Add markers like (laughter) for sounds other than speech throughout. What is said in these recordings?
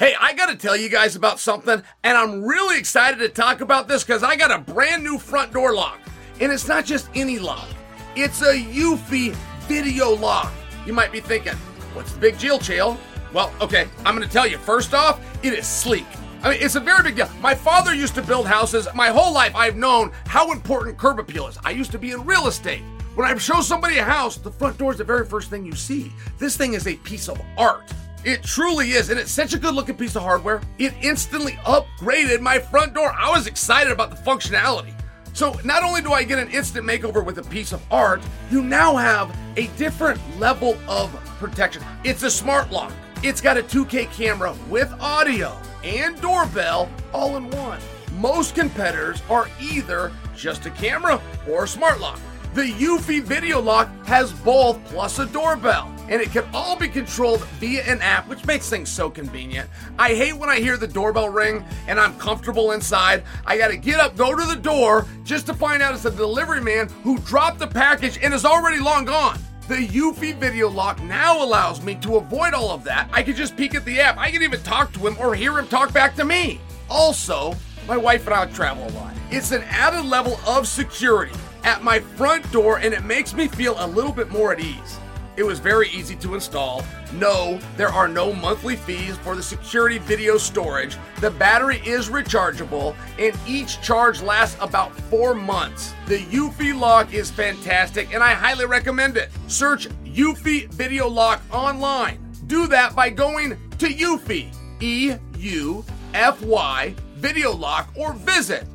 Hey, I got to tell you guys about something, and I'm really excited to talk about this because I got a brand new front door lock. And it's not just any lock, it's a Eufy video lock. You might be thinking, what's the big deal, Chael? Well, okay, I'm going to tell you. First off, it is sleek. I mean, it's a very big deal. My father used to build houses. My whole life, I've known how important curb appeal is. I used to be in real estate. When I show somebody a house, the front door is the very first thing you see. This thing is a piece of art. It truly is, and it's such a good looking piece of hardware. It instantly upgraded my front door. I was excited about the functionality. So, not only do I get an instant makeover with a piece of art, you now have a different level of protection. It's a smart lock, it's got a 2K camera with audio and doorbell all in one. Most competitors are either just a camera or a smart lock. The Eufy Video Lock has both plus a doorbell, and it can all be controlled via an app, which makes things so convenient. I hate when I hear the doorbell ring and I'm comfortable inside. I gotta get up, go to the door, just to find out it's a delivery man who dropped the package and is already long gone. The Eufy Video Lock now allows me to avoid all of that. I can just peek at the app. I can even talk to him or hear him talk back to me. Also, my wife and I travel a lot. It's an added level of security at my front door and it makes me feel a little bit more at ease. It was very easy to install. No, there are no monthly fees for the security video storage. The battery is rechargeable and each charge lasts about four months. The Eufy lock is fantastic and I highly recommend it. Search Eufy Video Lock online. Do that by going to Eufy, E U F Y, Video Lock, or visit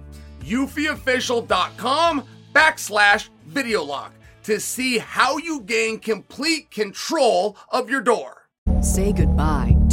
eufyofficial.com backslash video lock to see how you gain complete control of your door. Say goodbye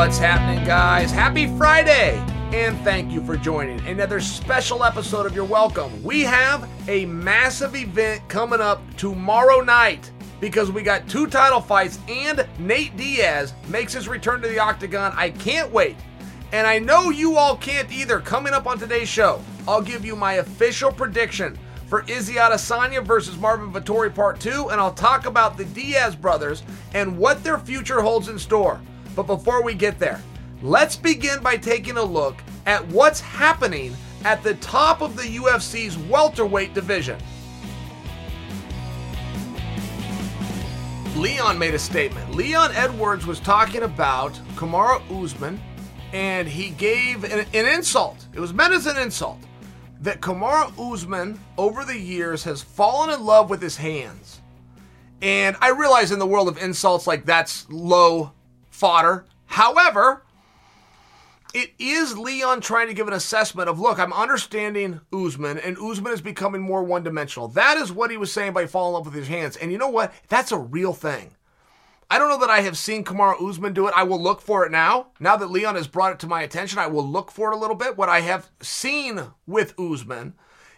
What's happening, guys? Happy Friday! And thank you for joining another special episode of You're Welcome. We have a massive event coming up tomorrow night because we got two title fights and Nate Diaz makes his return to the octagon. I can't wait. And I know you all can't either. Coming up on today's show, I'll give you my official prediction for Izzy Adesanya versus Marvin Vettori Part 2, and I'll talk about the Diaz brothers and what their future holds in store. But before we get there, let's begin by taking a look at what's happening at the top of the UFC's welterweight division. Leon made a statement. Leon Edwards was talking about Kamaru Usman, and he gave an, an insult. It was meant as an insult that Kamaru Usman over the years has fallen in love with his hands. And I realize in the world of insults, like that's low fodder. However, it is Leon trying to give an assessment of look, I'm understanding Usman, and Usman is becoming more one dimensional. That is what he was saying by falling in love with his hands. And you know what? That's a real thing. I don't know that I have seen Kamaru Usman do it. I will look for it now. Now that Leon has brought it to my attention, I will look for it a little bit. What I have seen with Usman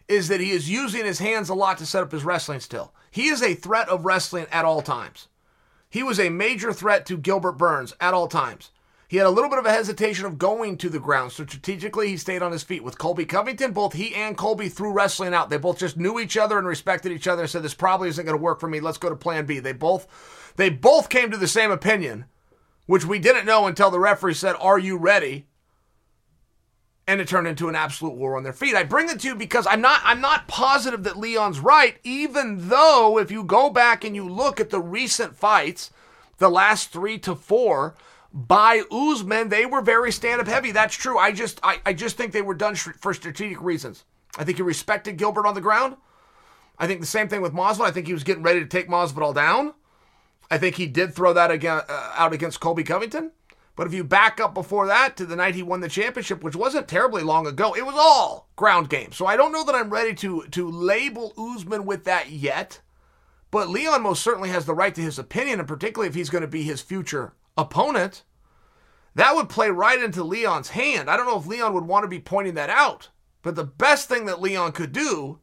is that he is using his hands a lot to set up his wrestling still. He is a threat of wrestling at all times. He was a major threat to Gilbert Burns at all times. He had a little bit of a hesitation of going to the ground, so strategically he stayed on his feet. With Colby Covington, both he and Colby threw wrestling out. They both just knew each other and respected each other and said, This probably isn't going to work for me. Let's go to plan B. They both they both came to the same opinion, which we didn't know until the referee said, Are you ready? And it turned into an absolute war on their feet. I bring it to you because I'm not I'm not positive that Leon's right, even though if you go back and you look at the recent fights, the last three to four by Usman, they were very stand-up heavy. That's true. I just I, I just think they were done for strategic reasons. I think he respected Gilbert on the ground. I think the same thing with Masvidal. I think he was getting ready to take Masvidal down. I think he did throw that again, uh, out against Colby Covington. But if you back up before that to the night he won the championship, which wasn't terribly long ago, it was all ground game. So I don't know that I'm ready to to label Usman with that yet. But Leon most certainly has the right to his opinion, and particularly if he's going to be his future opponent. That would play right into Leon's hand. I don't know if Leon would want to be pointing that out, but the best thing that Leon could do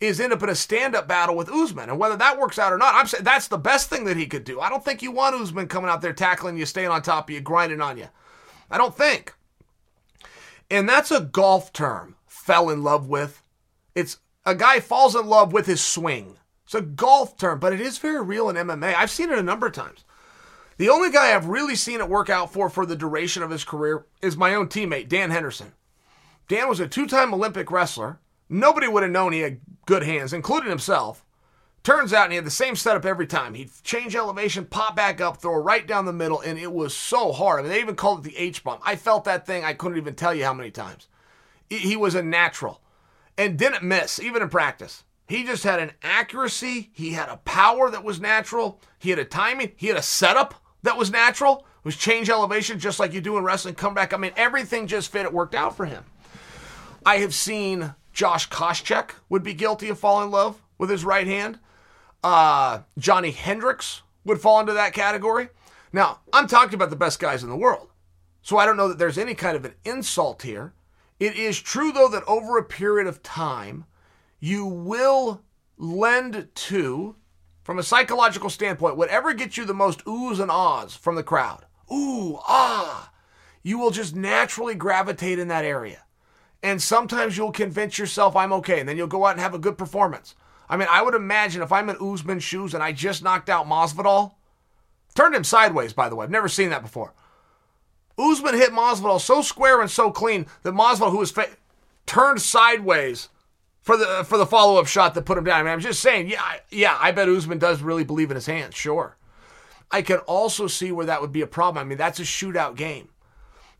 is end up in a stand-up battle with Usman, and whether that works out or not, I'm saying that's the best thing that he could do. I don't think you want Usman coming out there tackling you, staying on top of you, grinding on you. I don't think. And that's a golf term. Fell in love with. It's a guy falls in love with his swing. It's a golf term, but it is very real in MMA. I've seen it a number of times. The only guy I've really seen it work out for for the duration of his career is my own teammate, Dan Henderson. Dan was a two time Olympic wrestler. Nobody would have known he had good hands, including himself. Turns out he had the same setup every time. He'd change elevation, pop back up, throw right down the middle, and it was so hard. I mean, they even called it the H bomb. I felt that thing, I couldn't even tell you how many times. He was a natural and didn't miss, even in practice. He just had an accuracy, he had a power that was natural, he had a timing, he had a setup that was natural. It was change elevation just like you do in wrestling, come back. I mean, everything just fit. It worked out for him. I have seen Josh Koscheck would be guilty of falling in love with his right hand. Uh, Johnny Hendricks would fall into that category. Now, I'm talking about the best guys in the world. So I don't know that there's any kind of an insult here. It is true, though, that over a period of time, you will lend to, from a psychological standpoint, whatever gets you the most oohs and ahs from the crowd. Ooh, ah. You will just naturally gravitate in that area. And sometimes you'll convince yourself I'm okay, and then you'll go out and have a good performance. I mean, I would imagine if I'm in Usman's shoes and I just knocked out Masvidal, turned him sideways, by the way. I've never seen that before. Usman hit Masvidal so square and so clean that Masvidal, who was fa- turned sideways for the for the follow up shot that put him down. I mean, I'm just saying, yeah, yeah, I bet Usman does really believe in his hands, sure. I can also see where that would be a problem. I mean, that's a shootout game.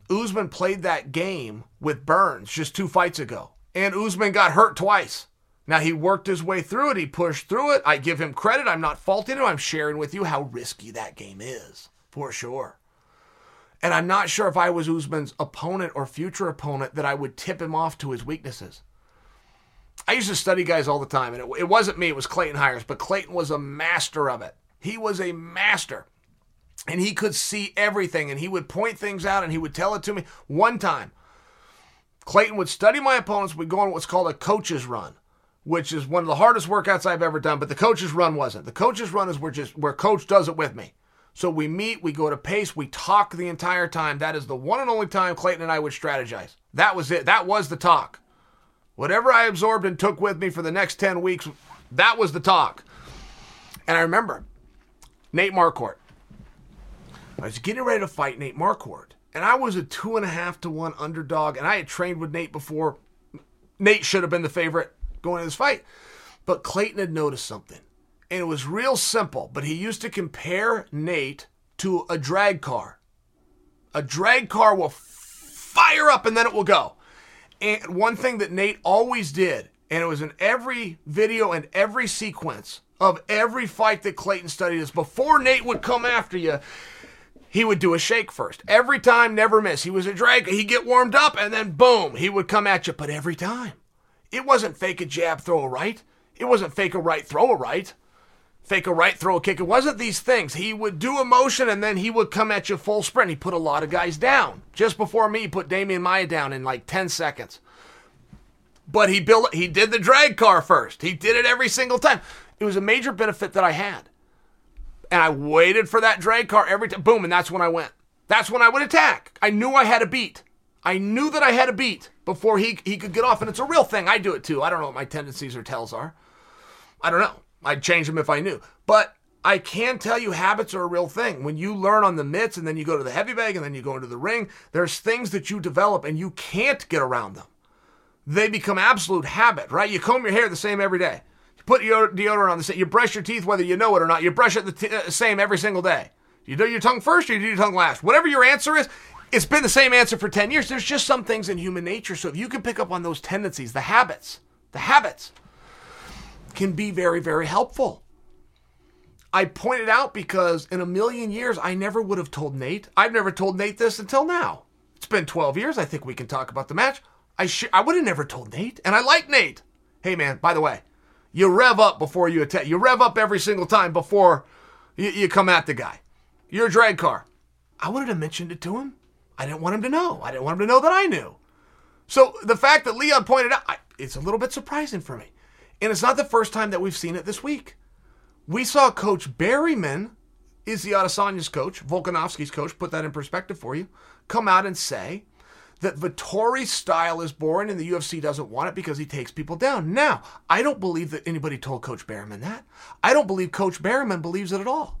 Usman played that game with Burns just two fights ago, and Usman got hurt twice. Now he worked his way through it. He pushed through it. I give him credit. I'm not faulting him. I'm sharing with you how risky that game is, for sure. And I'm not sure if I was Usman's opponent or future opponent that I would tip him off to his weaknesses. I used to study guys all the time, and it, it wasn't me, it was Clayton Hires, but Clayton was a master of it. He was a master and he could see everything and he would point things out and he would tell it to me. One time clayton would study my opponents. We'd go on what's called a coach's run which is one of the hardest workouts i've ever done but the coach's run wasn't. The coach's run is where just where coach does it with me. So we meet we go to pace we talk the entire time. That is the one and only time clayton and i would strategize. That was it. That was the talk. Whatever i absorbed and took with me for the next 10 weeks that was the talk. And i remember nate marquardt I was getting ready to fight Nate Marquardt, and I was a two and a half to one underdog, and I had trained with Nate before. Nate should have been the favorite going into this fight, but Clayton had noticed something, and it was real simple. But he used to compare Nate to a drag car. A drag car will fire up and then it will go. And one thing that Nate always did, and it was in every video and every sequence of every fight that Clayton studied, is before Nate would come after you, he would do a shake first. Every time, never miss. He was a drag. He'd get warmed up and then boom, he would come at you. But every time, it wasn't fake a jab, throw a right. It wasn't fake a right, throw a right. Fake a right, throw a kick. It wasn't these things. He would do a motion and then he would come at you full sprint. He put a lot of guys down. Just before me, he put Demian Maia down in like 10 seconds. But he built he did the drag car first. He did it every single time. It was a major benefit that I had and I waited for that drag car every time. Boom, and that's when I went. That's when I would attack. I knew I had a beat. I knew that I had a beat before he he could get off, and it's a real thing. I do it too. I don't know what my tendencies or tells are. I don't know. I'd change them if I knew. But I can tell you habits are a real thing. When you learn on the mitts and then you go to the heavy bag and then you go into the ring, there's things that you develop and you can't get around them. They become absolute habit, right? You comb your hair the same every day put your deodorant on the same. You brush your teeth whether you know it or not. You brush it the t- uh, same every single day. You do your tongue first or you do your tongue last. Whatever your answer is, it's been the same answer for 10 years. There's just some things in human nature. So if you can pick up on those tendencies, the habits, the habits can be very, very helpful. I pointed out because in a million years, I never would have told Nate. I've never told Nate this until now. It's been 12 years. I think we can talk about the match. I sh- I would have never told Nate, and I like Nate. Hey man, by the way, You rev up before you attack. You rev up every single time before you, you come at the guy. You're a drag car. I wanted to mention it to him. I didn't want him to know. I didn't want him to know that I knew. So the fact that Leon pointed out, I, it's a little bit surprising for me. And it's not the first time that we've seen it this week. We saw Coach Berryman, Izzy Adesanya's coach, Volkanovski's coach, put that in perspective for you, come out and say that Vettori's style is boring and the UFC doesn't want it because he takes people down. Now, I don't believe that anybody told Coach Berryman that. I don't believe Coach Berryman believes it at all.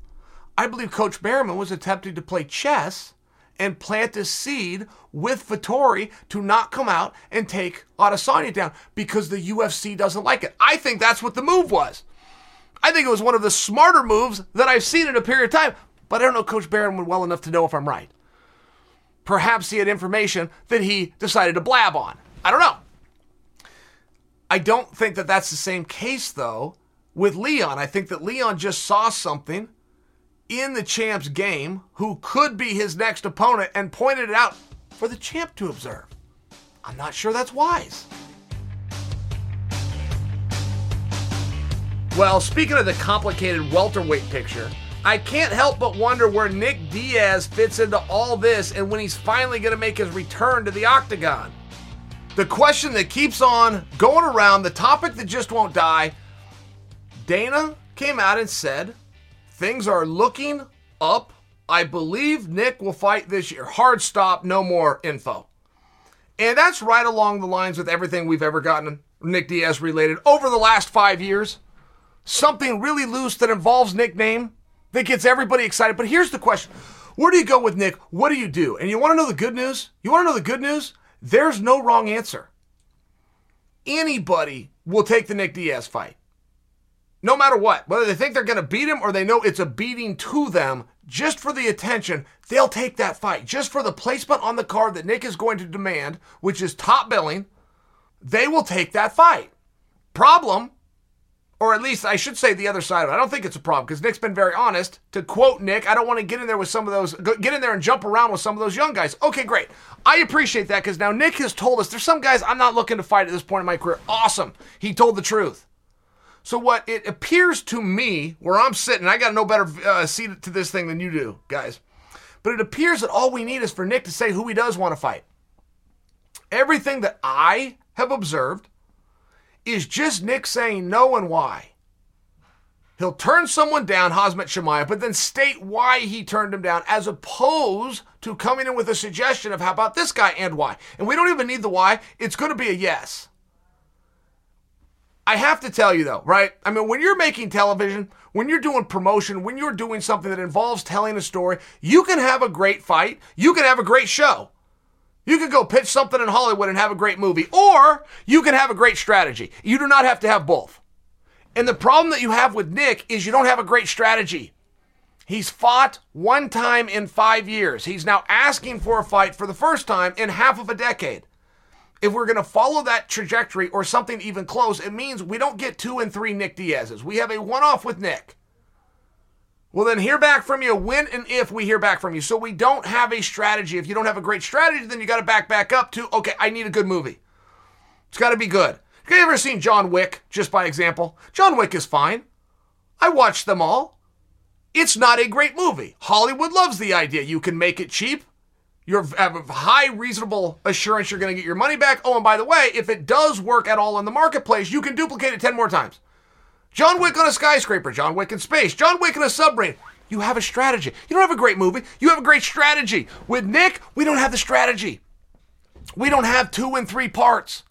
I believe Coach Berryman was attempting to play chess and plant a seed with Vettori to not come out and take Adesanya down because the UFC doesn't like it. I think that's what the move was. I think it was one of the smarter moves that I've seen in a period of time, but I don't know Coach Berryman well enough to know if I'm right. Perhaps he had information that he decided to blab on. I don't know. I don't think that that's the same case, though, with Leon. I think that Leon just saw something in the champ's game who could be his next opponent and pointed it out for the champ to observe. I'm not sure that's wise. Well, speaking of the complicated welterweight picture, I can't help but wonder where Nick Diaz fits into all this and when he's finally going to make his return to the octagon. The question that keeps on going around, the topic that just won't die Dana came out and said things are looking up. I believe Nick will fight this year. Hard stop, no more info. And that's right along the lines with everything we've ever gotten Nick Diaz related over the last five years something really loose that involves Nick name that gets everybody excited. But here's the question Where do you go with Nick? What do you do? And you want to know the good news? You want to know the good news? There's no wrong answer. Anybody will take the Nick Diaz fight. No matter what, whether they think they're going to beat him or they know it's a beating to them, just for the attention, they'll take that fight. Just for the placement on the card that Nick is going to demand, which is top billing, they will take that fight. Problem or at least I should say the other side of it. I don't think it's a problem because Nick's been very honest. To quote Nick, I don't want to get in there with some of those, get in there and jump around with some of those young guys. Okay, great. I appreciate that because now Nick has told us there's some guys I'm not looking to fight at this point in my career. Awesome. He told the truth. So what it appears to me, where I'm sitting, I got no better uh, seat to this thing than you do, guys. But it appears that all we need is for Nick to say who he does want to fight. Everything that I have observed is just Nick saying no and why. He'll turn someone down, Khamzat Chimaev, but then state why he turned him down, as opposed to coming in with a suggestion of how about this guy and why. And we don't even need the why, it's going to be a yes. I have to tell you though, right? I mean, when you're making television, when you're doing promotion, when you're doing something that involves telling a story, you can have a great fight, you can have a great show. You could go pitch something in Hollywood and have a great movie, or you can have a great strategy. You do not have to have both. And the problem that you have with Nick is you don't have a great strategy. He's fought one time in five years. He's now asking for a fight for the first time in half of a decade. If we're going to follow that trajectory or something even close, it means we don't get two and three Nick Diaz's. We have a one off with Nick. Well, then hear back from you when and if we hear back from you. So we don't have a strategy. If you don't have a great strategy, then you got to back back up to, okay, I need a good movie. It's got to be good. Have you ever seen John Wick, just by example? John Wick is fine. I watched them all. It's not a great movie. Hollywood loves the idea. You can make it cheap. You have a high reasonable assurance you're going to get your money back. Oh, and by the way, if it does work at all in the marketplace, you can duplicate it 10 more times. John Wick on a skyscraper, John Wick in space, John Wick in a submarine. You have a strategy. You don't have a great movie, you have a great strategy. With Nick, we don't have the strategy. We don't have two and three parts.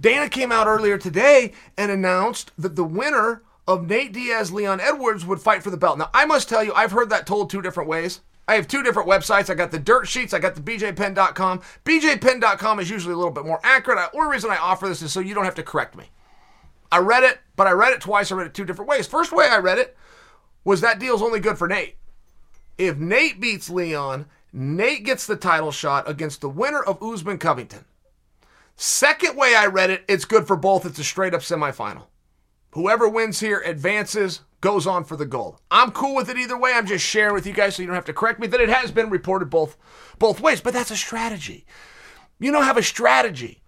Dana came out earlier today and announced that the winner of Nate Diaz Leon Edwards would fight for the belt. Now, I must tell you, I've heard that told two different ways. I have two different websites. I got the dirt sheets, I got the bjpenn.com. bjpenn.com is usually a little bit more accurate. The only reason I offer this is so you don't have to correct me. I read it, but I read it twice. I read it two different ways. First way I read it was that deal's only good for Nate. If Nate beats Leon, Nate gets the title shot against the winner of Usman Covington. Second way I read it, it's good for both. It's a straight up semifinal. Whoever wins here advances, goes on for the gold. I'm cool with it either way. I'm just sharing with you guys so you don't have to correct me that it has been reported both both ways, but that's a strategy. You don't have a strategy.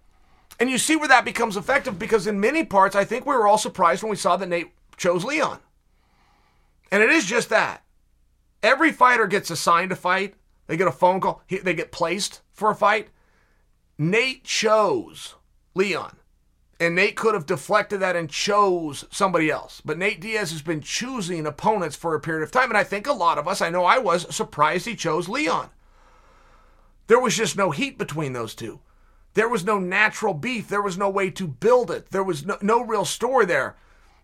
And you see where that becomes effective because in many parts, I think we were all surprised when we saw that Nate chose Leon. And it is just that. Every fighter gets assigned a fight. They get a phone call. They get placed for a fight. Nate chose Leon. And Nate could have deflected that and chose somebody else. But Nate Diaz has been choosing opponents for a period of time. And I think a lot of us, I know I was, surprised he chose Leon. There was just no heat between those two. There was no natural beef. There was no way to build it. There was no, no real story there.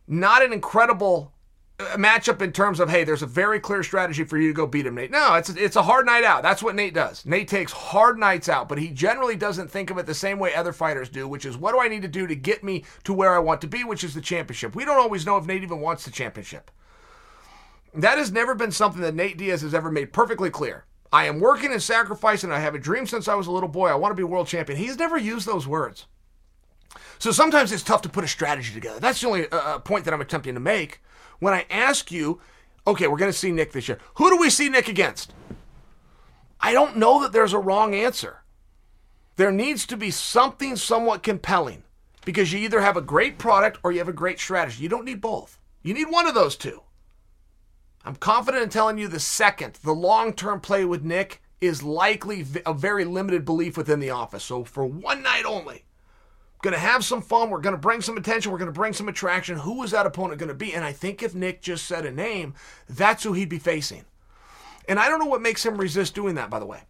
Not an incredible uh, matchup in terms of hey, there's a very clear strategy for you to go beat him, Nate. No, it's it's a hard night out. That's what Nate does. Nate takes hard nights out, but he generally doesn't think of it the same way other fighters do, which is what do I need to do to get me to where I want to be, which is the championship. We don't always know if Nate even wants the championship. That has never been something that Nate Diaz has ever made perfectly clear. I am working and sacrificing. I have a dream since I was a little boy. I want to be world champion. He's never used those words. So sometimes it's tough to put a strategy together. That's the only uh, point that I'm attempting to make when I ask you, okay, we're going to see Nick this year. Who do we see Nick against? I don't know that there's a wrong answer. There needs to be something somewhat compelling because you either have a great product or you have a great strategy. You don't need both. You need one of those two. I'm confident in telling you the second, the long term play with Nick is likely a very limited belief within the office. So for one night only, going to have some fun. We're going to bring some attention. We're going to bring some attraction. Who is that opponent going to be? And I think if Nick just said a name, that's who he'd be facing. And I don't know what makes him resist doing that, by the way.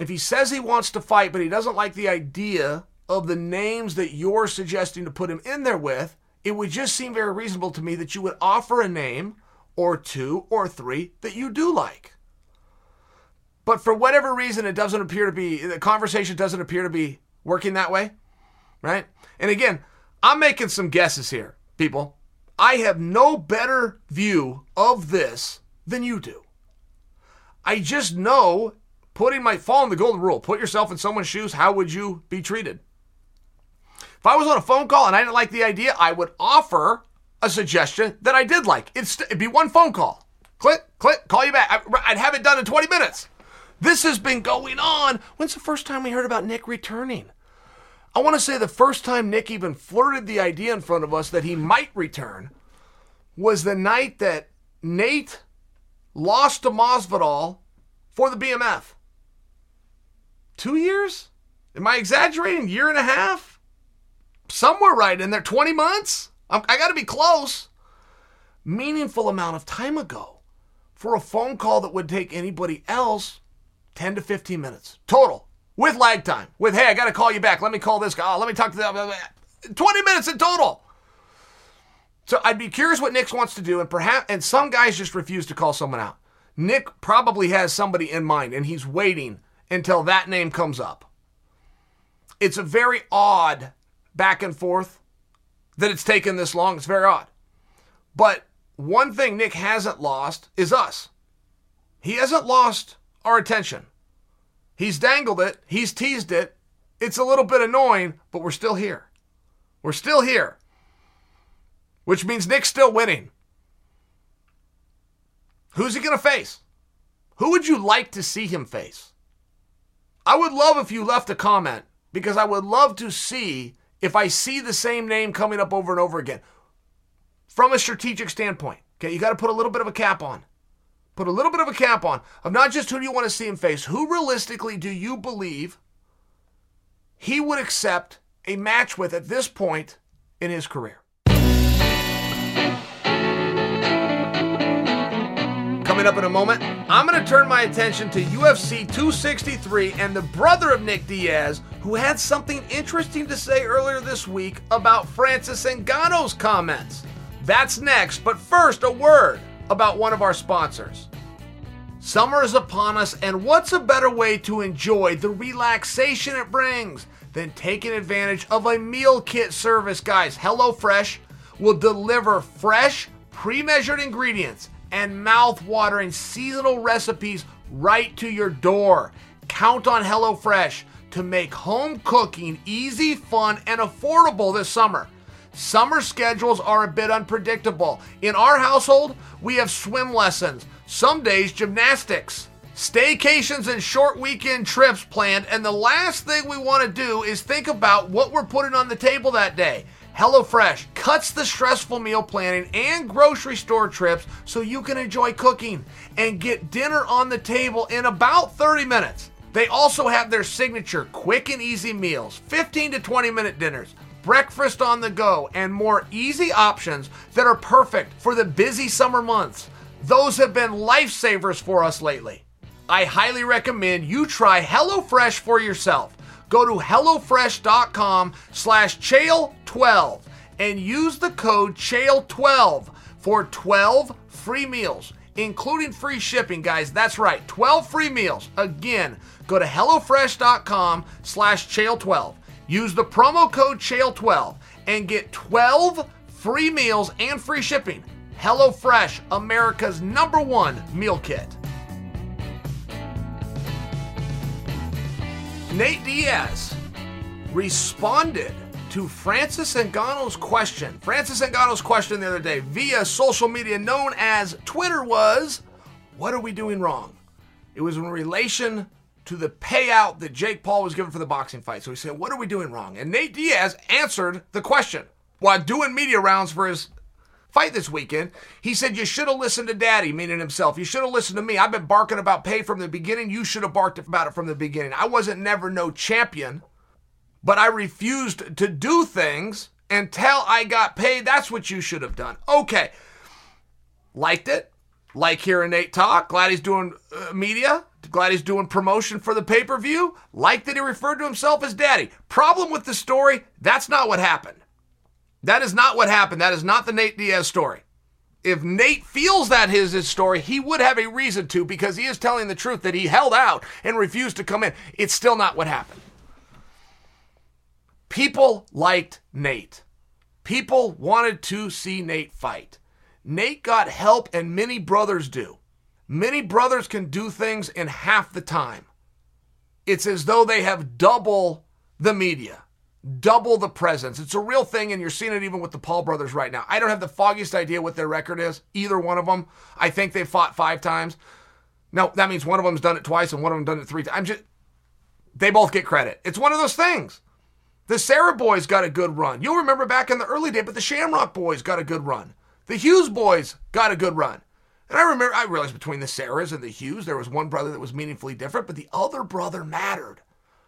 If he says he wants to fight, but he doesn't like the idea of the names that you're suggesting to put him in there with, it would just seem very reasonable to me that you would offer a name or two or three that you do like. But for whatever reason, it doesn't appear to be, the conversation doesn't appear to be working that way right? And again, I'm making some guesses here, people. I have no better view of this than you do. I just know putting my following the golden rule, put yourself in someone's shoes, how would you be treated? If I was on a phone call and I didn't like the idea, I would offer a suggestion that I did like. It'd, it'd be one phone call. Click, click, call you back. I'd have it done in 20 minutes. This has been going on. When's the first time we heard about Nick returning? I want to say the first time Nick even flirted the idea in front of us that he might return was the night that Nate lost to Masvidal for the BMF. Two years? Am I exaggerating? Year and a half? Somewhere right in there. 20 months? I'm, I got to be close. Meaningful amount of time ago for a phone call that would take anybody else 10 to 15 minutes total with lag time. With, hey, I got to call you back. Let me call this guy. Oh, let me talk to them. 20 minutes in total. So I'd be curious what Nick wants to do, and perhaps, and some guys just refuse to call someone out. Nick probably has somebody in mind, and he's waiting until that name comes up. It's a very odd back and forth that it's taken this long. It's very odd. But one thing Nick hasn't lost is us. He hasn't lost our attention. He's dangled it, he's teased it. It's a little bit annoying, but we're still here. We're still here. Which means Nick's still winning. Who's he going to face? Who would you like to see him face? I would love if you left a comment because I would love to see if I see the same name coming up over and over again from a strategic standpoint. Okay, you got to put a little bit of a cap on put a little bit of a cap on of not just who do you want to see him face, who realistically do you believe he would accept a match with at this point in his career? Coming up in a moment, I'm going to turn my attention to UFC 263 and the brother of Nick Diaz, who had something interesting to say earlier this week about Francis Ngannou's comments. That's next, but first, a word about one of our sponsors. Summer is upon us, and what's a better way to enjoy the relaxation it brings than taking advantage of a meal kit service, guys? HelloFresh will deliver fresh, pre measured ingredients and mouth watering seasonal recipes right to your door. Count on HelloFresh to make home cooking easy, fun, and affordable this summer. Summer schedules are a bit unpredictable. In our household, we have swim lessons, some days gymnastics, staycations and short weekend trips planned. And the last thing we want to do is think about what we're putting on the table that day. HelloFresh cuts the stressful meal planning and grocery store trips so you can enjoy cooking and get dinner on the table in about 30 minutes. They also have their signature quick and easy meals, 15 to 20 minute dinners, breakfast on the go, and more easy options that are perfect for the busy summer months. Those have been lifesavers for us lately. I highly recommend you try HelloFresh for yourself. Go to HelloFresh.com slash Chael12 and use the code Chael12 for 12 free meals, including free shipping, guys. That's right, 12 free meals. Again, go to HelloFresh.com slash Chael12. Use the promo code Chael12 and get 12 free meals and free shipping. HelloFresh, America's number one meal kit. Nate Diaz responded to Francis Ngannou's question. Francis Ngannou's question the other day via social media known as Twitter was, What are we doing wrong? It was in relation to the payout that Jake Paul was given for the boxing fight. So he said, What are we doing wrong? And Nate Diaz answered the question while doing media rounds for his fight this weekend. He said, You should have listened to daddy, meaning himself. You should have listened to me. I've been barking about pay from the beginning. You should have barked about it from the beginning. I wasn't never no champion, but I refused to do things until I got paid. That's what you should have done. Okay. Liked it. Like hearing Nate talk. Glad he's doing uh, media. Glad he's doing promotion for the pay per view. Like that he referred to himself as daddy. Problem with the story, that's not what happened. That is not what happened. That is not the Nate Diaz story. If Nate feels that is his story, he would have a reason to because he is telling the truth that he held out and refused to come in. It's still not what happened. People liked Nate. People wanted to see Nate fight. Nate got help, and many brothers do. Many brothers can do things in half the time. It's as though they have double the media double the presence. It's a real thing, and you're seeing it even with the Paul brothers right now. I don't have the foggiest idea what their record is, either one of them. I think they fought five times. No, that means one of them's done it twice and one of them done it three times. I'm just, they both get credit. It's one of those things. The Serra boys got a good run. You'll remember back in the early day, but the Shamrock boys got a good run. The Hughes boys got a good run. And I remember, I realized between the Serras and the Hughes, there was one brother that was meaningfully different, but the other brother mattered.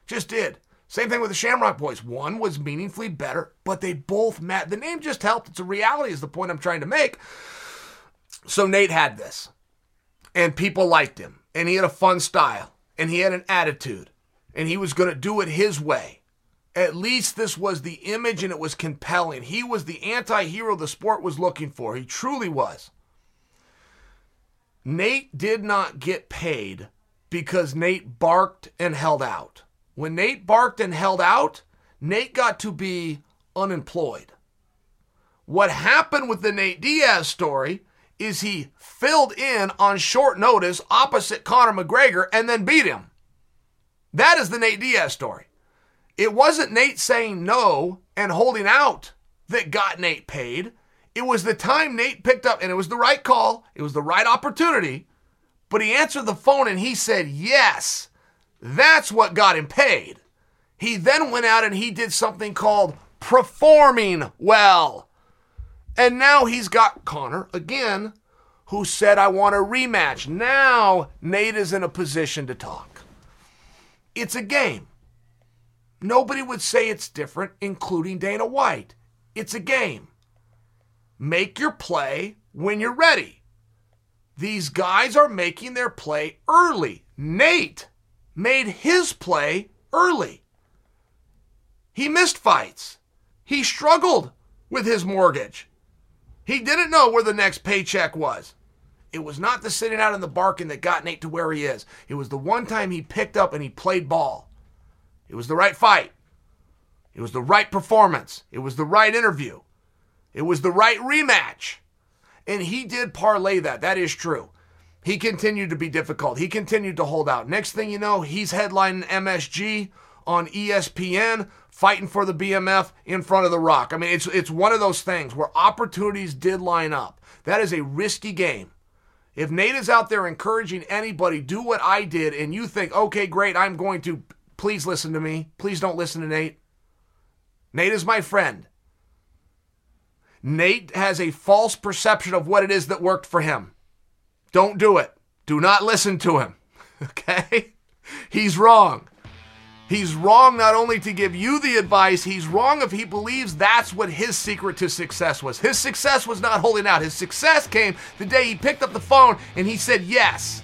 Just did. Same thing with the Shamrock Boys. One was meaningfully better, but they both met. The name just helped. It's a reality, is the point I'm trying to make. So Nate had this, and people liked him, and he had a fun style, and he had an attitude, and he was going to do it his way. At least this was the image, and it was compelling. He was the anti hero the sport was looking for. He truly was. Nate did not get paid because Nate barked and held out. When Nate barked and held out, Nate got to be unemployed. What happened with the Nate Diaz story is he filled in on short notice opposite Conor McGregor and then beat him. That is the Nate Diaz story. It wasn't Nate saying no and holding out that got Nate paid. It was the time Nate picked up, and it was the right call, it was the right opportunity, but he answered the phone and he said yes. That's what got him paid. He then went out and he did something called performing well. And now he's got Conor again, who said, I want a rematch. Now Nate is in a position to talk. It's a game. Nobody would say it's different, including Dana White. It's a game. Make your play when you're ready. These guys are making their play early. Nate made his play early. He missed fights. He struggled with his mortgage. He didn't know where the next paycheck was. It was not the sitting out in the barking that got Nate to where he is. It was the one time he picked up and he played ball. It was the right fight. It was the right performance. It was the right interview. It was the right rematch. And he did parlay that. That is true. He continued to be difficult. He continued to hold out. Next thing you know, he's headlining MSG on ESPN, fighting for the BMF in front of The Rock. I mean, it's it's one of those things where opportunities did line up. That is a risky game. If Nate is out there encouraging anybody, do what I did, and you think, okay, great, I'm going to, please listen to me. Please don't listen to Nate. Nate is my friend. Nate has a false perception of what it is that worked for him. Don't do it. Do not listen to him. (laughs) Okay? He's wrong. He's wrong not only to give you the advice, he's wrong if he believes that's what his secret to success was. His success was not holding out. His success came the day he picked up the phone and he said yes.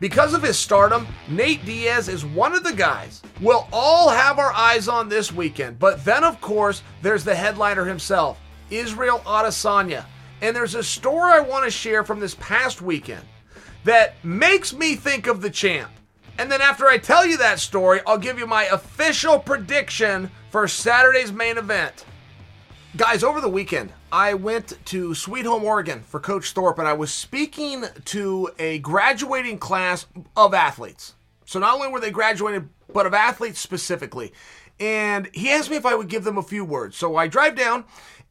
Because of his stardom, Nate Diaz is one of the guys we'll all have our eyes on this weekend. But then, of course, there's the headliner himself, Israel Adesanya. And there's a story I want to share from this past weekend that makes me think of the champ. And then after I tell you that story, I'll give you my official prediction for Saturday's main event. Guys, over the weekend, I went to Sweet Home, Oregon for Coach Thorpe, and I was speaking to a graduating class of athletes. So not only were they graduated, but of athletes specifically. And he asked me if I would give them a few words. So I drive down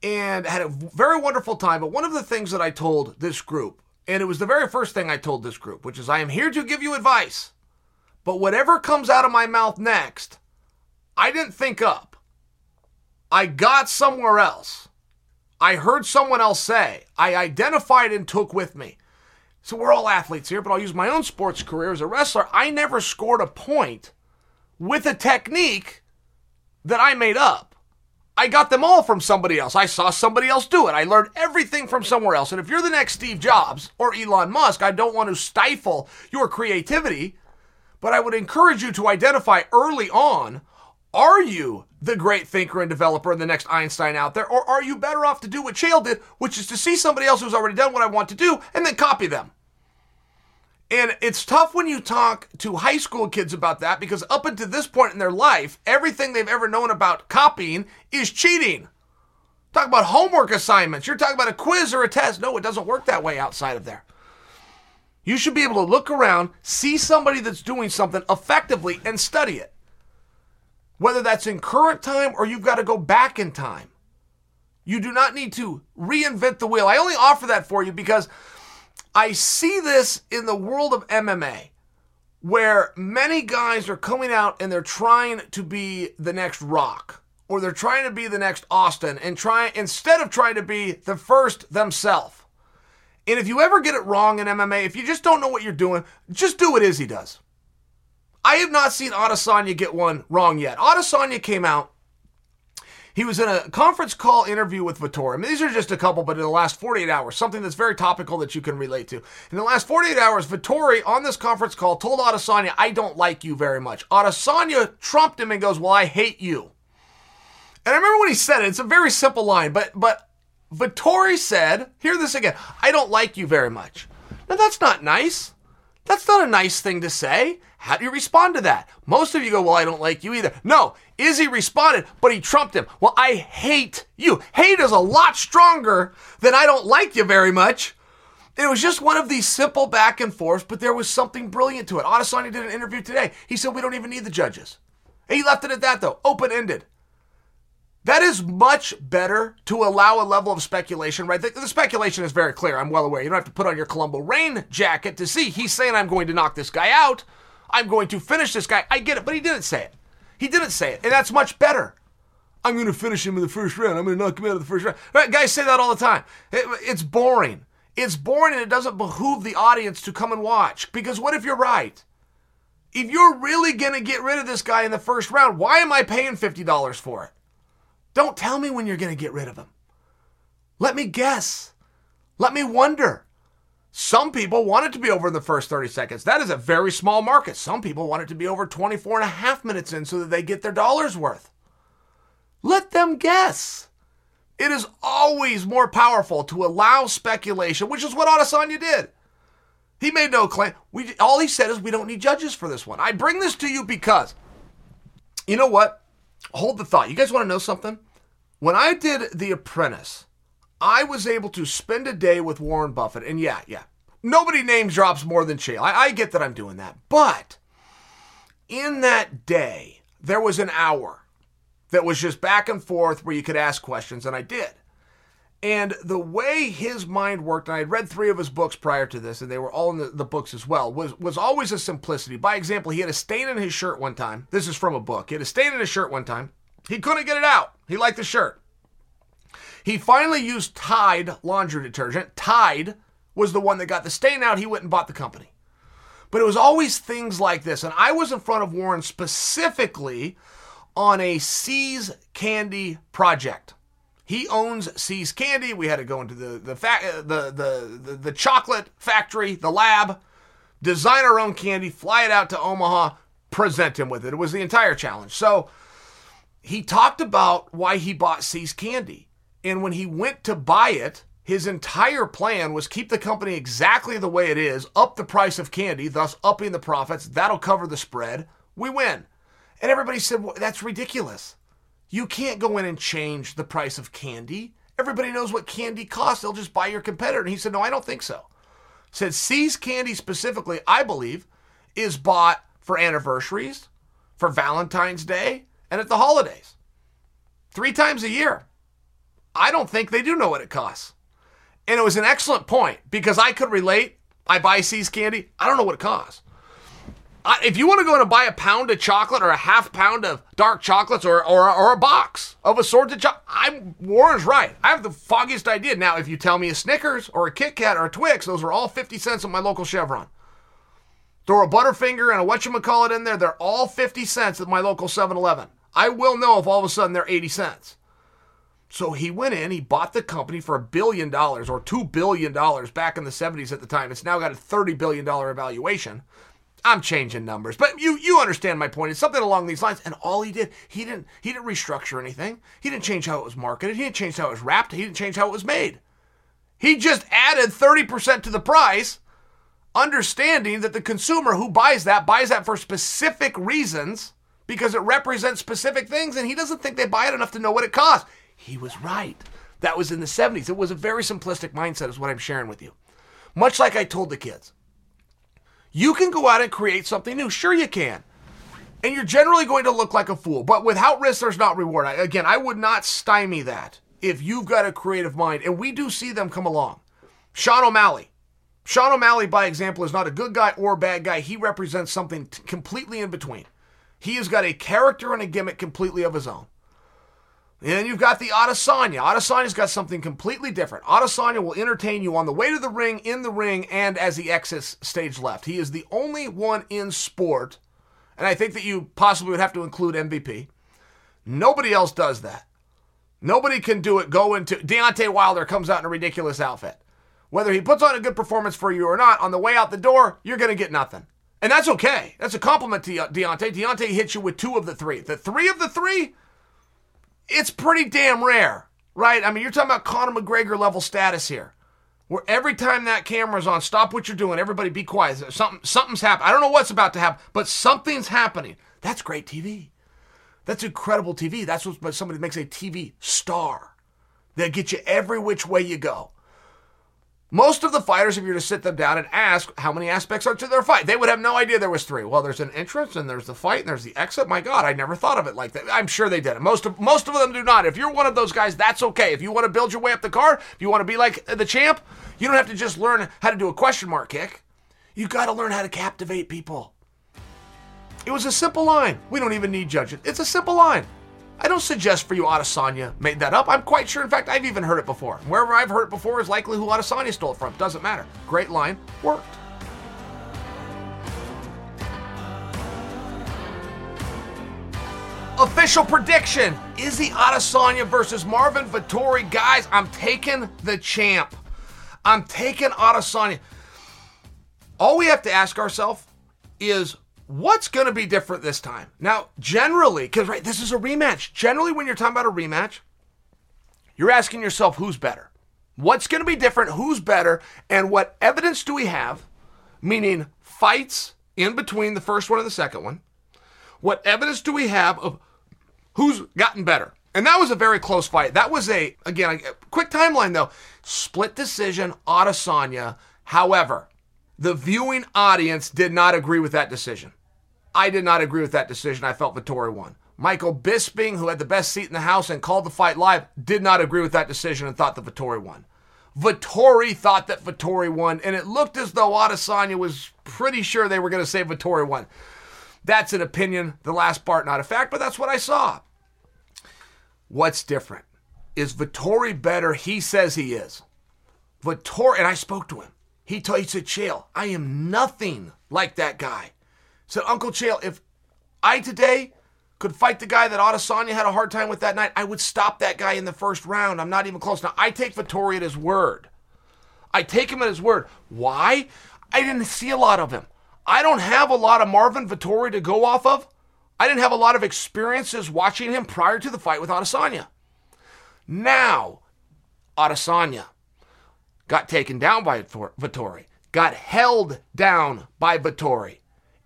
and had a very wonderful time. But one of the things that I told this group, and it was the very first thing I told this group, which is I am here to give you advice. But whatever comes out of my mouth next, I didn't think up. I got somewhere else. I heard someone else say. I identified and took with me. So we're all athletes here, but I'll use my own sports career as a wrestler. I never scored a point with a technique that I made up. I got them all from somebody else. I saw somebody else do it. I learned everything from somewhere else. And if you're the next Steve Jobs or Elon Musk, I don't want to stifle your creativity, but I would encourage you to identify early on are you the great thinker and developer and the next Einstein out there, or are you better off to do what Chael did, which is to see somebody else who's already done what I want to do and then copy them? And it's tough when you talk to high school kids about that because up until this point in their life, everything they've ever known about copying is cheating. Talk about homework assignments. You're talking about a quiz or a test. No, it doesn't work that way outside of there. You should be able to look around, see somebody that's doing something effectively, and study it. Whether that's in current time or you've got to go back in time. You do not need to reinvent the wheel. I only offer that for you because I see this in the world of MMA where many guys are coming out and they're trying to be the next Rock or they're trying to be the next Austin and try instead of trying to be the first themselves. And if you ever get it wrong in MMA, if you just don't know what you're doing, just do what Izzy does. I have not seen Adesanya get one wrong yet. Adesanya came out. He was in a conference call interview with Vettori. I mean, these are just a couple, but in the last 48 hours, something that's very topical that you can relate to. In the last 48 hours, Vettori on this conference call told Adesanya, I don't like you very much. Adesanya trumped him and goes, Well, I hate you. And I remember when he said it, it's a very simple line, but but Vettori said, hear this again, I don't like you very much. Now that's not nice. That's not a nice thing to say. How do you respond to that? Most of you go, Well, I don't like you either. No, Izzy responded, but he trumped him. Well, I hate you. Hate is a lot stronger than I don't like you very much. It was just one of these simple back and forths, but there was something brilliant to it. Adesanya did an interview today. He said, We don't even need the judges. He left it at that, though, open ended. That is much better to allow a level of speculation, right? The, the, speculation is very clear. I'm well aware. You don't have to put on your Columbo rain jacket to see. He's saying, I'm going to knock this guy out. I'm going to finish this guy. I get it, but he didn't say it. He didn't say it. And that's much better. I'm going to finish him in the first round. I'm going to knock him out of the first round. Right? Guys say that all the time. It, it's boring. It's boring and it doesn't behoove the audience to come and watch. Because what if you're right? If you're really going to get rid of this guy in the first round, why am I paying $50 for it? Don't tell me when you're going to get rid of them. Let me guess. Let me wonder. Some people want it to be over in the first 30 seconds. That is a very small market. Some people want it to be over 24 and a half minutes in so that they get their dollars worth. Let them guess. It is always more powerful to allow speculation, which is what Adesanya did. He made no claim. We, all he said is we don't need judges for this one. I bring this to you because, you know what? Hold the thought. You guys want to know something? When I did The Apprentice, I was able to spend a day with Warren Buffett. And yeah, yeah, nobody name drops more than Chael. I, I get that I'm doing that. But in that day, there was an hour that was just back and forth where you could ask questions, and I did. And the way his mind worked, and I had read three of his books prior to this, and they were all in the, the, books as well, was, was always a simplicity. By example, he had a stain in his shirt one time. This is from a book. He had a stain in his shirt one time. He couldn't get it out. He liked the shirt. He finally used Tide laundry detergent. Tide was the one that got the stain out. He went and bought the company. But it was always things like this. And I was in front of Warren specifically on a See's Candy project. He owns See's Candy. We had to go into the the, fa- uh, the, the, the, the chocolate factory, the lab, design our own candy, fly it out to Omaha, present him with it. It was the entire challenge. So he talked about why he bought See's Candy. And when he went to buy it, his entire plan was keep the company exactly the way it is, up the price of candy, thus upping the profits. That'll cover the spread. We win. And everybody said, well, that's ridiculous. You can't go in and change the price of candy. Everybody knows what candy costs. They'll just buy your competitor. And he said, No, I don't think so. Said See's Candy specifically, I believe, is bought for anniversaries, for Valentine's Day, and at the holidays. Three times a year. I don't think they do know what it costs. And it was an excellent point because I could relate. I buy See's candy. I don't know what it costs. I, if you want to go and buy a pound of chocolate or a half pound of dark chocolates or, or, or a box of assorted chocolate, I'm Warren's right. I have the foggiest idea. Now, if you tell me a Snickers or a Kit Kat or a Twix, those are all 50 cents at my local Chevron. Throw a Butterfinger and a whatchamacallit in there, they're all 50 cents at my local 7 Eleven. I will know if all of a sudden they're 80 cents. So he went in, he bought the company for a billion dollars or two billion dollars back in the 70s at the time. It's now got a $30 billion valuation. I'm changing numbers, but you you understand my point. It's something along these lines. And all he did, he didn't he didn't restructure anything. He didn't change how it was marketed. He didn't change how it was wrapped. He didn't change how it was made. He just added 30% to the price, understanding that the consumer who buys that buys that for specific reasons because it represents specific things, and he doesn't think they buy it enough to know what it costs. He was right. That was in the 70s. It was a very simplistic mindset, is what I'm sharing with you. Much like I told the kids. You can go out and create something new. Sure, you can. And you're generally going to look like a fool. But without risk, there's not reward. I, again, I would not stymie that if you've got a creative mind. And we do see them come along. Sean O'Malley. Sean O'Malley, by example, is not a good guy or a bad guy. He represents something t- completely in between. He has got a character and a gimmick completely of his own. And then you've got the Adesanya. Adesanya's got something completely different. Adesanya will entertain you on the way to the ring, in the ring, and as he exits stage left. He is the only one in sport, and I think that you possibly would have to include MVP. Nobody else does that. Nobody can do it. Go into Deontay Wilder comes out in a ridiculous outfit. Whether he puts on a good performance for you or not, on the way out the door, you're going to get nothing. And that's okay. That's a compliment to Deontay. Deontay hits you with two of the three. The three of the three, it's pretty damn rare, right? I mean, you're talking about Conor McGregor level status here. Where every time that camera's on, stop what you're doing. Everybody be quiet. Something, something's happening. I don't know what's about to happen, but something's happening. That's great TV. That's incredible TV. That's what somebody makes a TV star. They get you every which way you go. Most of the fighters, if you were to sit them down and ask how many aspects are to their fight, they would have no idea there was three. Well, there's an entrance and there's the fight and there's the exit. My God, I never thought of it like that. I'm sure they did. Most of most of them do not. If you're one of those guys, that's okay. If you want to build your way up the card, if you want to be like the champ, you don't have to just learn how to do a question mark kick. You got to learn how to captivate people. It was a simple line. We don't even need judges. It's a simple line. I don't suggest for you Adesanya made that up. I'm quite sure, in fact, I've even heard it before. Wherever I've heard it before is likely who Adesanya stole it from. Doesn't matter. Great line. Worked. Official prediction is Izzy Adesanya versus Marvin Vettori. Guys, I'm taking the champ. I'm taking Adesanya. All we have to ask ourselves is what's going to be different this time? Now, generally, because right, this is a rematch. Generally, when you're talking about a rematch, you're asking yourself who's better. What's going to be different? Who's better? And what evidence do we have? Meaning fights in between the first one and the second one. What evidence do we have of who's gotten better? And that was a very close fight. That was a, again, a quick timeline though. Split decision, Adesanya. However, the viewing audience did not agree with that decision. I did not agree with that decision. I felt Vettori won. Michael Bisping, who had the best seat in the house and called the fight live, did not agree with that decision and thought that Vettori won. Vettori thought that Vettori won, and it looked as though Adesanya was pretty sure they were going to say Vettori won. That's an opinion, the last part not a fact, but that's what I saw. What's different? Is Vettori better? He says he is. Vettori, and I spoke to him. He, told, he said, Chael, I am nothing like that guy. Said, Uncle Chael, if I today could fight the guy that Adesanya had a hard time with that night, I would stop that guy in the first round. I'm not even close. Now, I take Vettori at his word. I take him at his word. Why? I didn't see a lot of him. I don't have a lot of Marvin Vettori to go off of. I didn't have a lot of experiences watching him prior to the fight with Adesanya. Now, Adesanya got taken down by Vittori, got held down by Vettori.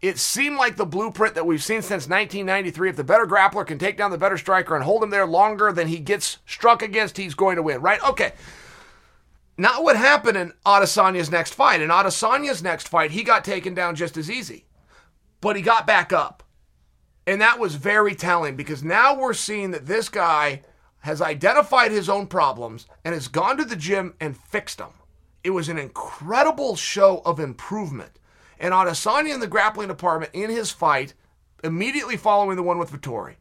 It seemed like the blueprint that we've seen since 1993. If the better grappler can take down the better striker and hold him there longer than he gets struck against, he's going to win, right? Okay. Not what happened in Adesanya's next fight. In Adesanya's next fight, he got taken down just as easy, but he got back up. And that was very telling because now we're seeing that this guy has identified his own problems and has gone to the gym and fixed them. It was an incredible show of improvement. And Adesanya in the grappling department in his fight, immediately following the one with Vettori,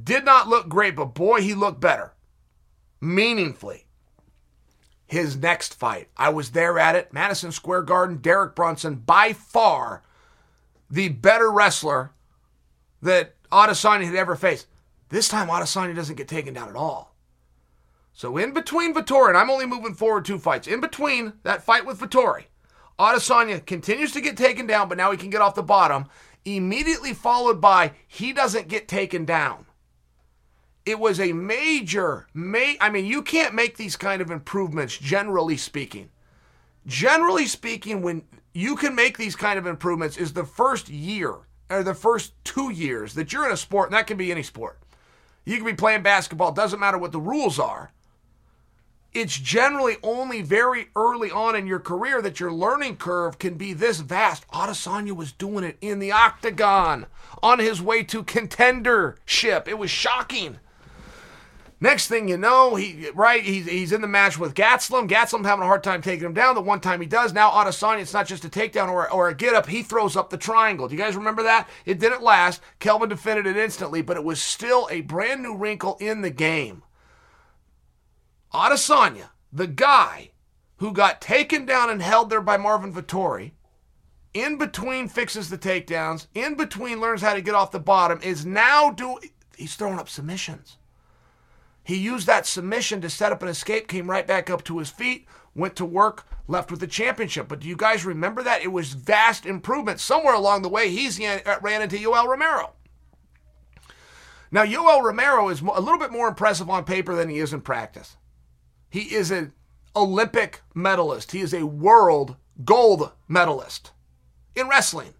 did not look great, but boy, he looked better. Meaningfully. His next fight, I was there at it, Madison Square Garden, Derek Brunson, by far the better wrestler that Adesanya had ever faced. This time, Adesanya doesn't get taken down at all. So in between Vettori, and I'm only moving forward two fights, in between that fight with Vettori Adesanya continues to get taken down, but now he can get off the bottom. Immediately followed by he doesn't get taken down. It was a major, ma- I mean, you can't make these kind of improvements, generally speaking. Generally speaking, when you can make these kind of improvements, is the first year or the first two years that you're in a sport, and that can be any sport. You can be playing basketball, doesn't matter what the rules are it's generally only very early on in your career that your learning curve can be this vast. Adesanya was doing it in the octagon on his way to contendership. It was shocking. Next thing you know, he right, he's, he's in the match with Gastelum. Gastelum having a hard time taking him down. The one time he does, now Adesanya, it's not just a takedown or, or a get up. He throws up the triangle. Do you guys remember that? It didn't last. Kelvin defended it instantly, but it was still a brand new wrinkle in the game. Adesanya, the guy who got taken down and held there by Marvin Vettori, in between fixes the takedowns, in between learns how to get off the bottom, is now doing, he's throwing up submissions. He used that submission to set up an escape, came right back up to his feet, went to work, left with the championship. But do you guys remember that? It was vast improvement. Somewhere along the way, he's uh, ran into Yoel Romero. Now, Yoel Romero is a little bit more impressive on paper than he is in practice. He is an Olympic medalist. He is a world gold medalist in wrestling,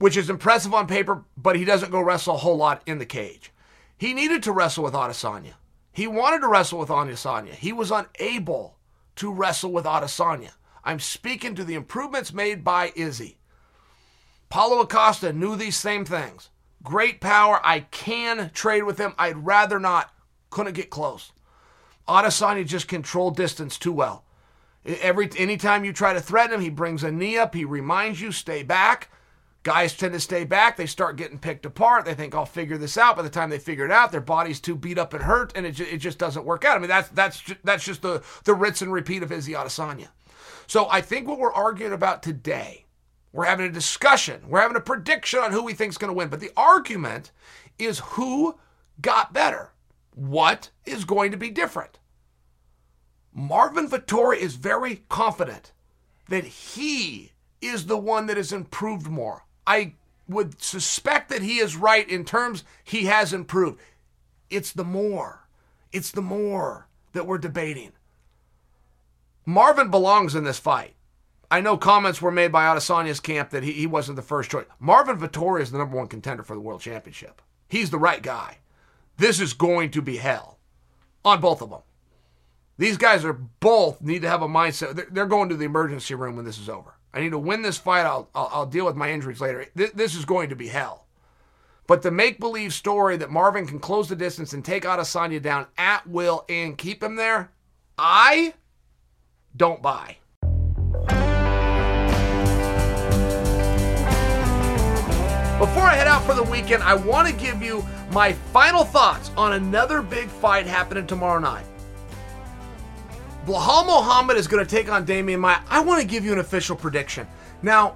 which is impressive on paper, but he doesn't go wrestle a whole lot in the cage. He needed to wrestle with Adesanya. He wanted to wrestle with Adesanya. He was unable to wrestle with Adesanya. I'm speaking to the improvements made by Izzy. Paulo Costa knew these same things. Great power. I can trade with him. I'd rather not. Couldn't get close. Adesanya just controlled distance too well. Every anytime you try to threaten him, he brings a knee up. He reminds you, stay back. Guys tend to stay back. They start getting picked apart. They think I'll figure this out. By the time they figure it out, their body's too beat up and hurt, and it, just, it just doesn't work out. I mean, that's that's that's just the the rinse and repeat of Izzy Adesanya. So I think what we're arguing about today, we're having a discussion. We're having a prediction on who we think is going to win. But the argument is who got better what is going to be different. Marvin Vettori is very confident that he is the one that has improved more. I would suspect that he is right in terms he has improved. It's the more. It's the more that we're debating. Marvin belongs in this fight. I know comments were made by Adesanya's camp that he, he wasn't the first choice. Marvin Vettori is the number one contender for the world championship. He's the right guy. This is going to be hell on both of them. These guys are both need to have a mindset. They're going to the emergency room when this is over. I need to win this fight. I'll, I'll, I'll deal with my injuries later. This, is going to be hell. But the make believe story that Marvin can close the distance and take Adesanya down at will and keep him there, I don't buy. Before I head out for the weekend, I want to give you my final thoughts on another big fight happening tomorrow night. Belal Muhammad is going to take on Demian Maia. I want to give you an official prediction. Now,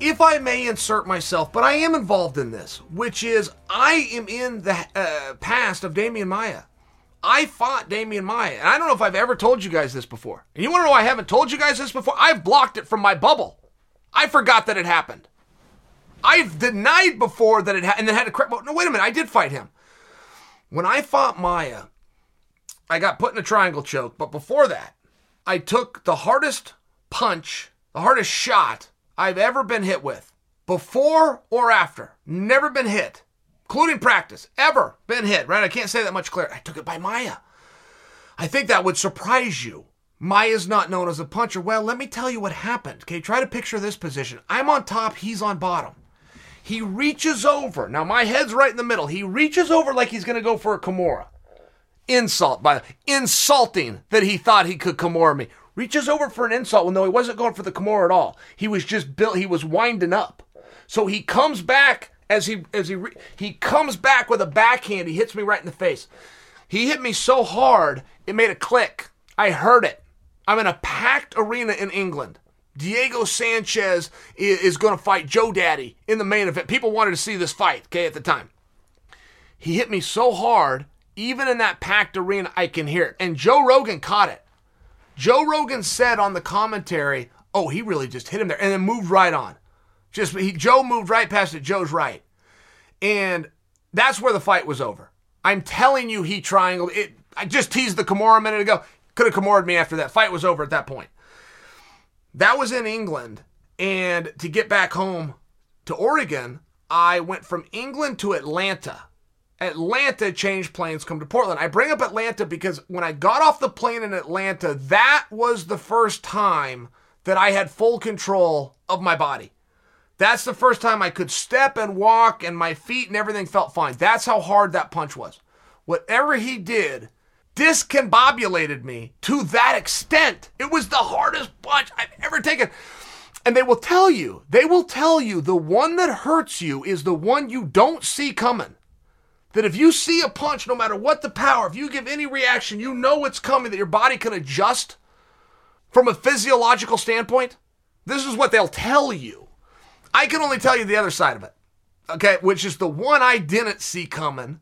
if I may insert myself, but I am involved in this, which is I am in the uh, past of Demian Maia. I fought Demian Maia, and I don't know if I've ever told you guys this before. And you want to know why I haven't told you guys this before? I've blocked it from my bubble. I forgot that it happened. I've denied before that it happened, and then had to correct. No, wait a minute. I did fight him. When I fought Maia, I got put in a triangle choke. But before that, I took the hardest punch, the hardest shot I've ever been hit with, before or after. Never been hit, including practice. Ever been hit, right? I can't say that much clearer. I took it by Maia. I think that would surprise you. Maia's not known as a puncher. Well, let me tell you what happened. Okay, try to picture this position. I'm on top, he's on bottom. He reaches over. Now my head's right in the middle. He reaches over like he's going to go for a Kimura. Insult by insulting that he thought he could Kimura me. Reaches over for an insult when though he wasn't going for the Kimura at all. He was just built. He was winding up. So he comes back as he as he he comes back with a backhand. He hits me right in the face. He hit me so hard it made a click. I heard it. I'm in a packed arena in England. Diego Sanchez is going to fight Joe Daddy in the main event. People wanted to see this fight, okay, at the time. He hit me so hard, even in that packed arena, I can hear it. And Joe Rogan caught it. Joe Rogan said on the commentary, oh, he really just hit him there, and then moved right on. Just he, Joe moved right past it. Joe's right. And that's where the fight was over. I'm telling you, he triangled it. I just teased the Kimura a minute ago. Could have Kimura'd me after that. Fight was over at that point. That was in England. And to get back home to Oregon, I went from England to Atlanta. Atlanta changed planes, come to Portland. I bring up Atlanta because when I got off the plane in Atlanta, that was the first time that I had full control of my body. That's the first time I could step and walk, and my feet and everything felt fine. That's how hard that punch was. Whatever he did discombobulated me to that extent. It was the hardest punch I've ever taken. And they will tell you, they will tell you the one that hurts you is the one you don't see coming. That if you see a punch, no matter what the power, if you give any reaction, you know it's coming, that your body can adjust from a physiological standpoint. This is what they'll tell you. I can only tell you the other side of it, okay, which is the one I didn't see coming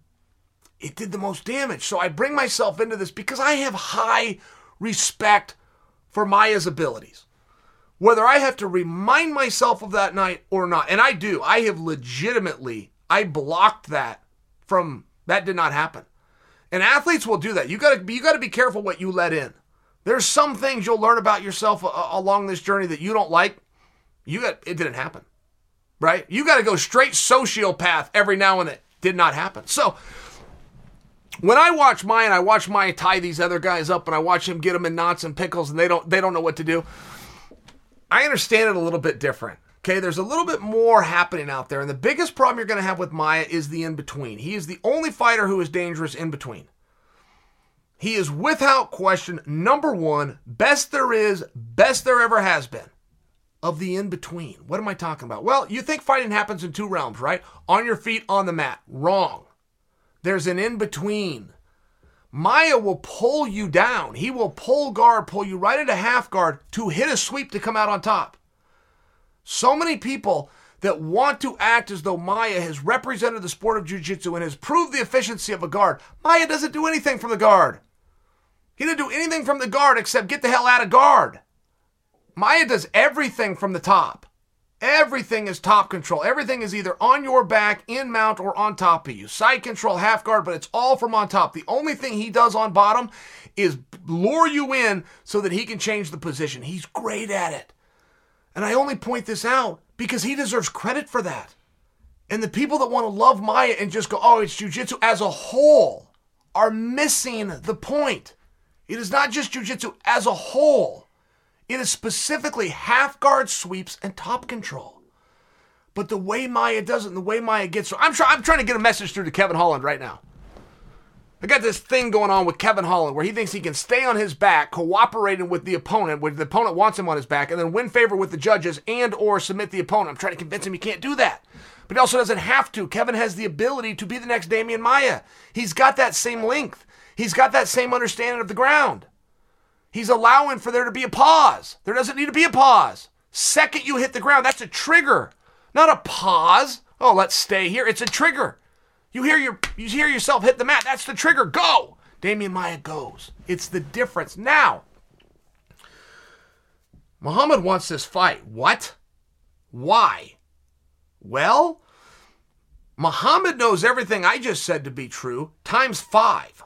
it did the most damage. So I bring myself into this because I have high respect for Maia's abilities. Whether I have to remind myself of that night or not, and I do, I have legitimately, I blocked that from that did not happen. And athletes will do that. You got to you got to be careful what you let in. There's some things you'll learn about yourself uh, along this journey that you don't like. You got it didn't happen. Right? You got to go straight sociopath every now and then. Did not happen. So, when I watch mine, I watch mine tie these other guys up, and I watch him get them in knots and pickles, and they don't they don't know what to do. I understand it a little bit different. Okay, there's a little bit more happening out there, and the biggest problem you're going to have with Maia is the in between. He is the only fighter who is dangerous in between. He is without question number one, best there is, best there ever has been of the in between. What am I talking about? Well, you think fighting happens in two realms, right? On your feet, on the mat. Wrong. There's an in between. Maia will pull you down. He will pull guard, pull you right into half guard to hit a sweep to come out on top. So many people that want to act as though Maia has represented the sport of jiu-jitsu and has proved the efficiency of a guard. Maia doesn't do anything from the guard. He didn't do anything from the guard except get the hell out of guard. Maia does everything from the top. Everything is top control. Everything is either on your back, in mount, or on top of you. Side control, half guard, but it's all from on top. The only thing he does on bottom is lure you in so that he can change the position. He's great at it. And I only point this out because he deserves credit for that. And the people that want to love Maia and just go, oh, it's jujitsu as a whole are missing the point. It is not just jujitsu as a whole. It is specifically half guard sweeps and top control. But the way Maia does it, and the way Maia gets, I'm trying. I'm trying to get a message through to Kevin Holland right now. I got this thing going on with Kevin Holland where he thinks he can stay on his back, cooperating with the opponent, when the opponent wants him on his back, and then win favor with the judges and or submit the opponent. I'm trying to convince him he can't do that. But he also doesn't have to. Kevin has the ability to be the next Demian Maia. He's got that same length. He's got that same understanding of the ground. He's allowing for there to be a pause. There doesn't need to be a pause. Second you hit the ground, that's a trigger, not a pause. Oh, let's stay here. It's a trigger. You hear your you hear yourself hit the mat. That's the trigger. Go. Demian Maia goes. It's the difference. Now, Muhammad wants this fight. What? Why? Well, Muhammad knows everything I just said to be true times five.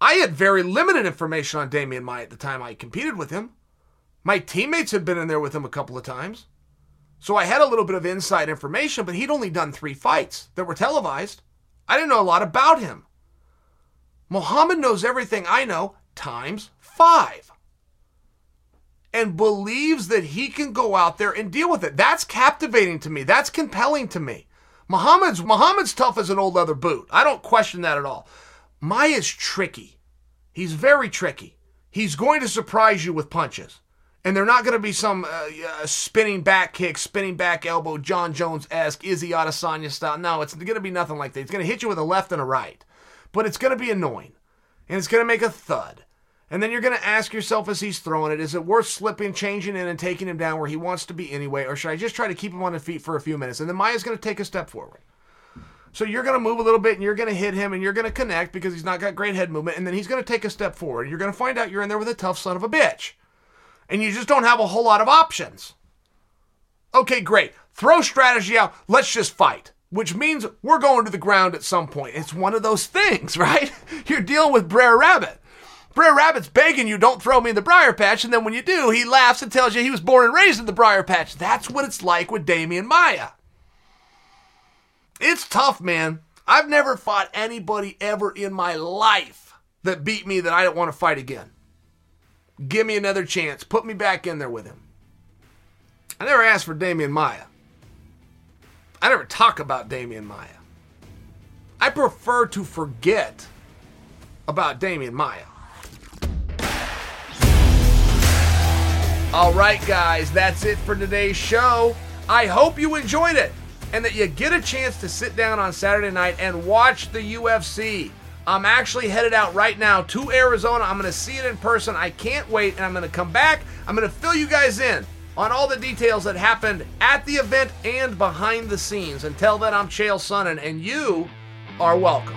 I had very limited information on Demian Maia at the time I competed with him. My teammates had been in there with him a couple of times. So I had a little bit of inside information, but he'd only done three fights that were televised. I didn't know a lot about him. Muhammad knows everything I know times five and believes that he can go out there and deal with it. That's captivating to me. That's compelling to me. Muhammad's Muhammad's tough as an old leather boot. I don't question that at all. Maia's tricky. He's very tricky. He's going to surprise you with punches and they're not going to be some uh, uh, spinning back kick, spinning back elbow, Jon Jones esque, Izzy Adesanya style. No, it's going to be nothing like that. It's going to hit you with a left and a right, but it's going to be annoying, and it's going to make a thud. And then you're going to ask yourself as he's throwing it, is it worth slipping, changing in, and taking him down where he wants to be anyway, or should I just try to keep him on his feet for a few minutes? And then Maia's going to take a step forward. So you're going to move a little bit and you're going to hit him and you're going to connect because he's not got great head movement. And then he's going to take a step forward. You're going to find out you're in there with a tough son of a bitch and you just don't have a whole lot of options. Okay, great. Throw strategy out. Let's just fight. Which means we're going to the ground at some point. It's one of those things, (laughs) right? You're dealing with Brer Rabbit. Brer Rabbit's begging you, don't throw me in the briar patch, and then when you do, he laughs and tells you he was born and raised in the briar patch. That's what it's like with Demian Maia. It's tough, man. I've never fought anybody ever in my life that beat me that I don't want to fight again. Give me another chance. Put me back in there with him. I never asked for Demian Maia. I never talk about Demian Maia. I prefer to forget about Demian Maia. All right, guys, that's it for today's show. I hope you enjoyed it and that you get a chance to sit down on Saturday night and watch the UFC. I'm actually headed out right now to Arizona. I'm going to see it in person. I can't wait, and I'm going to come back. I'm going to fill you guys in on all the details that happened at the event and behind the scenes. Until then, I'm Chael Sonnen, and you are welcome.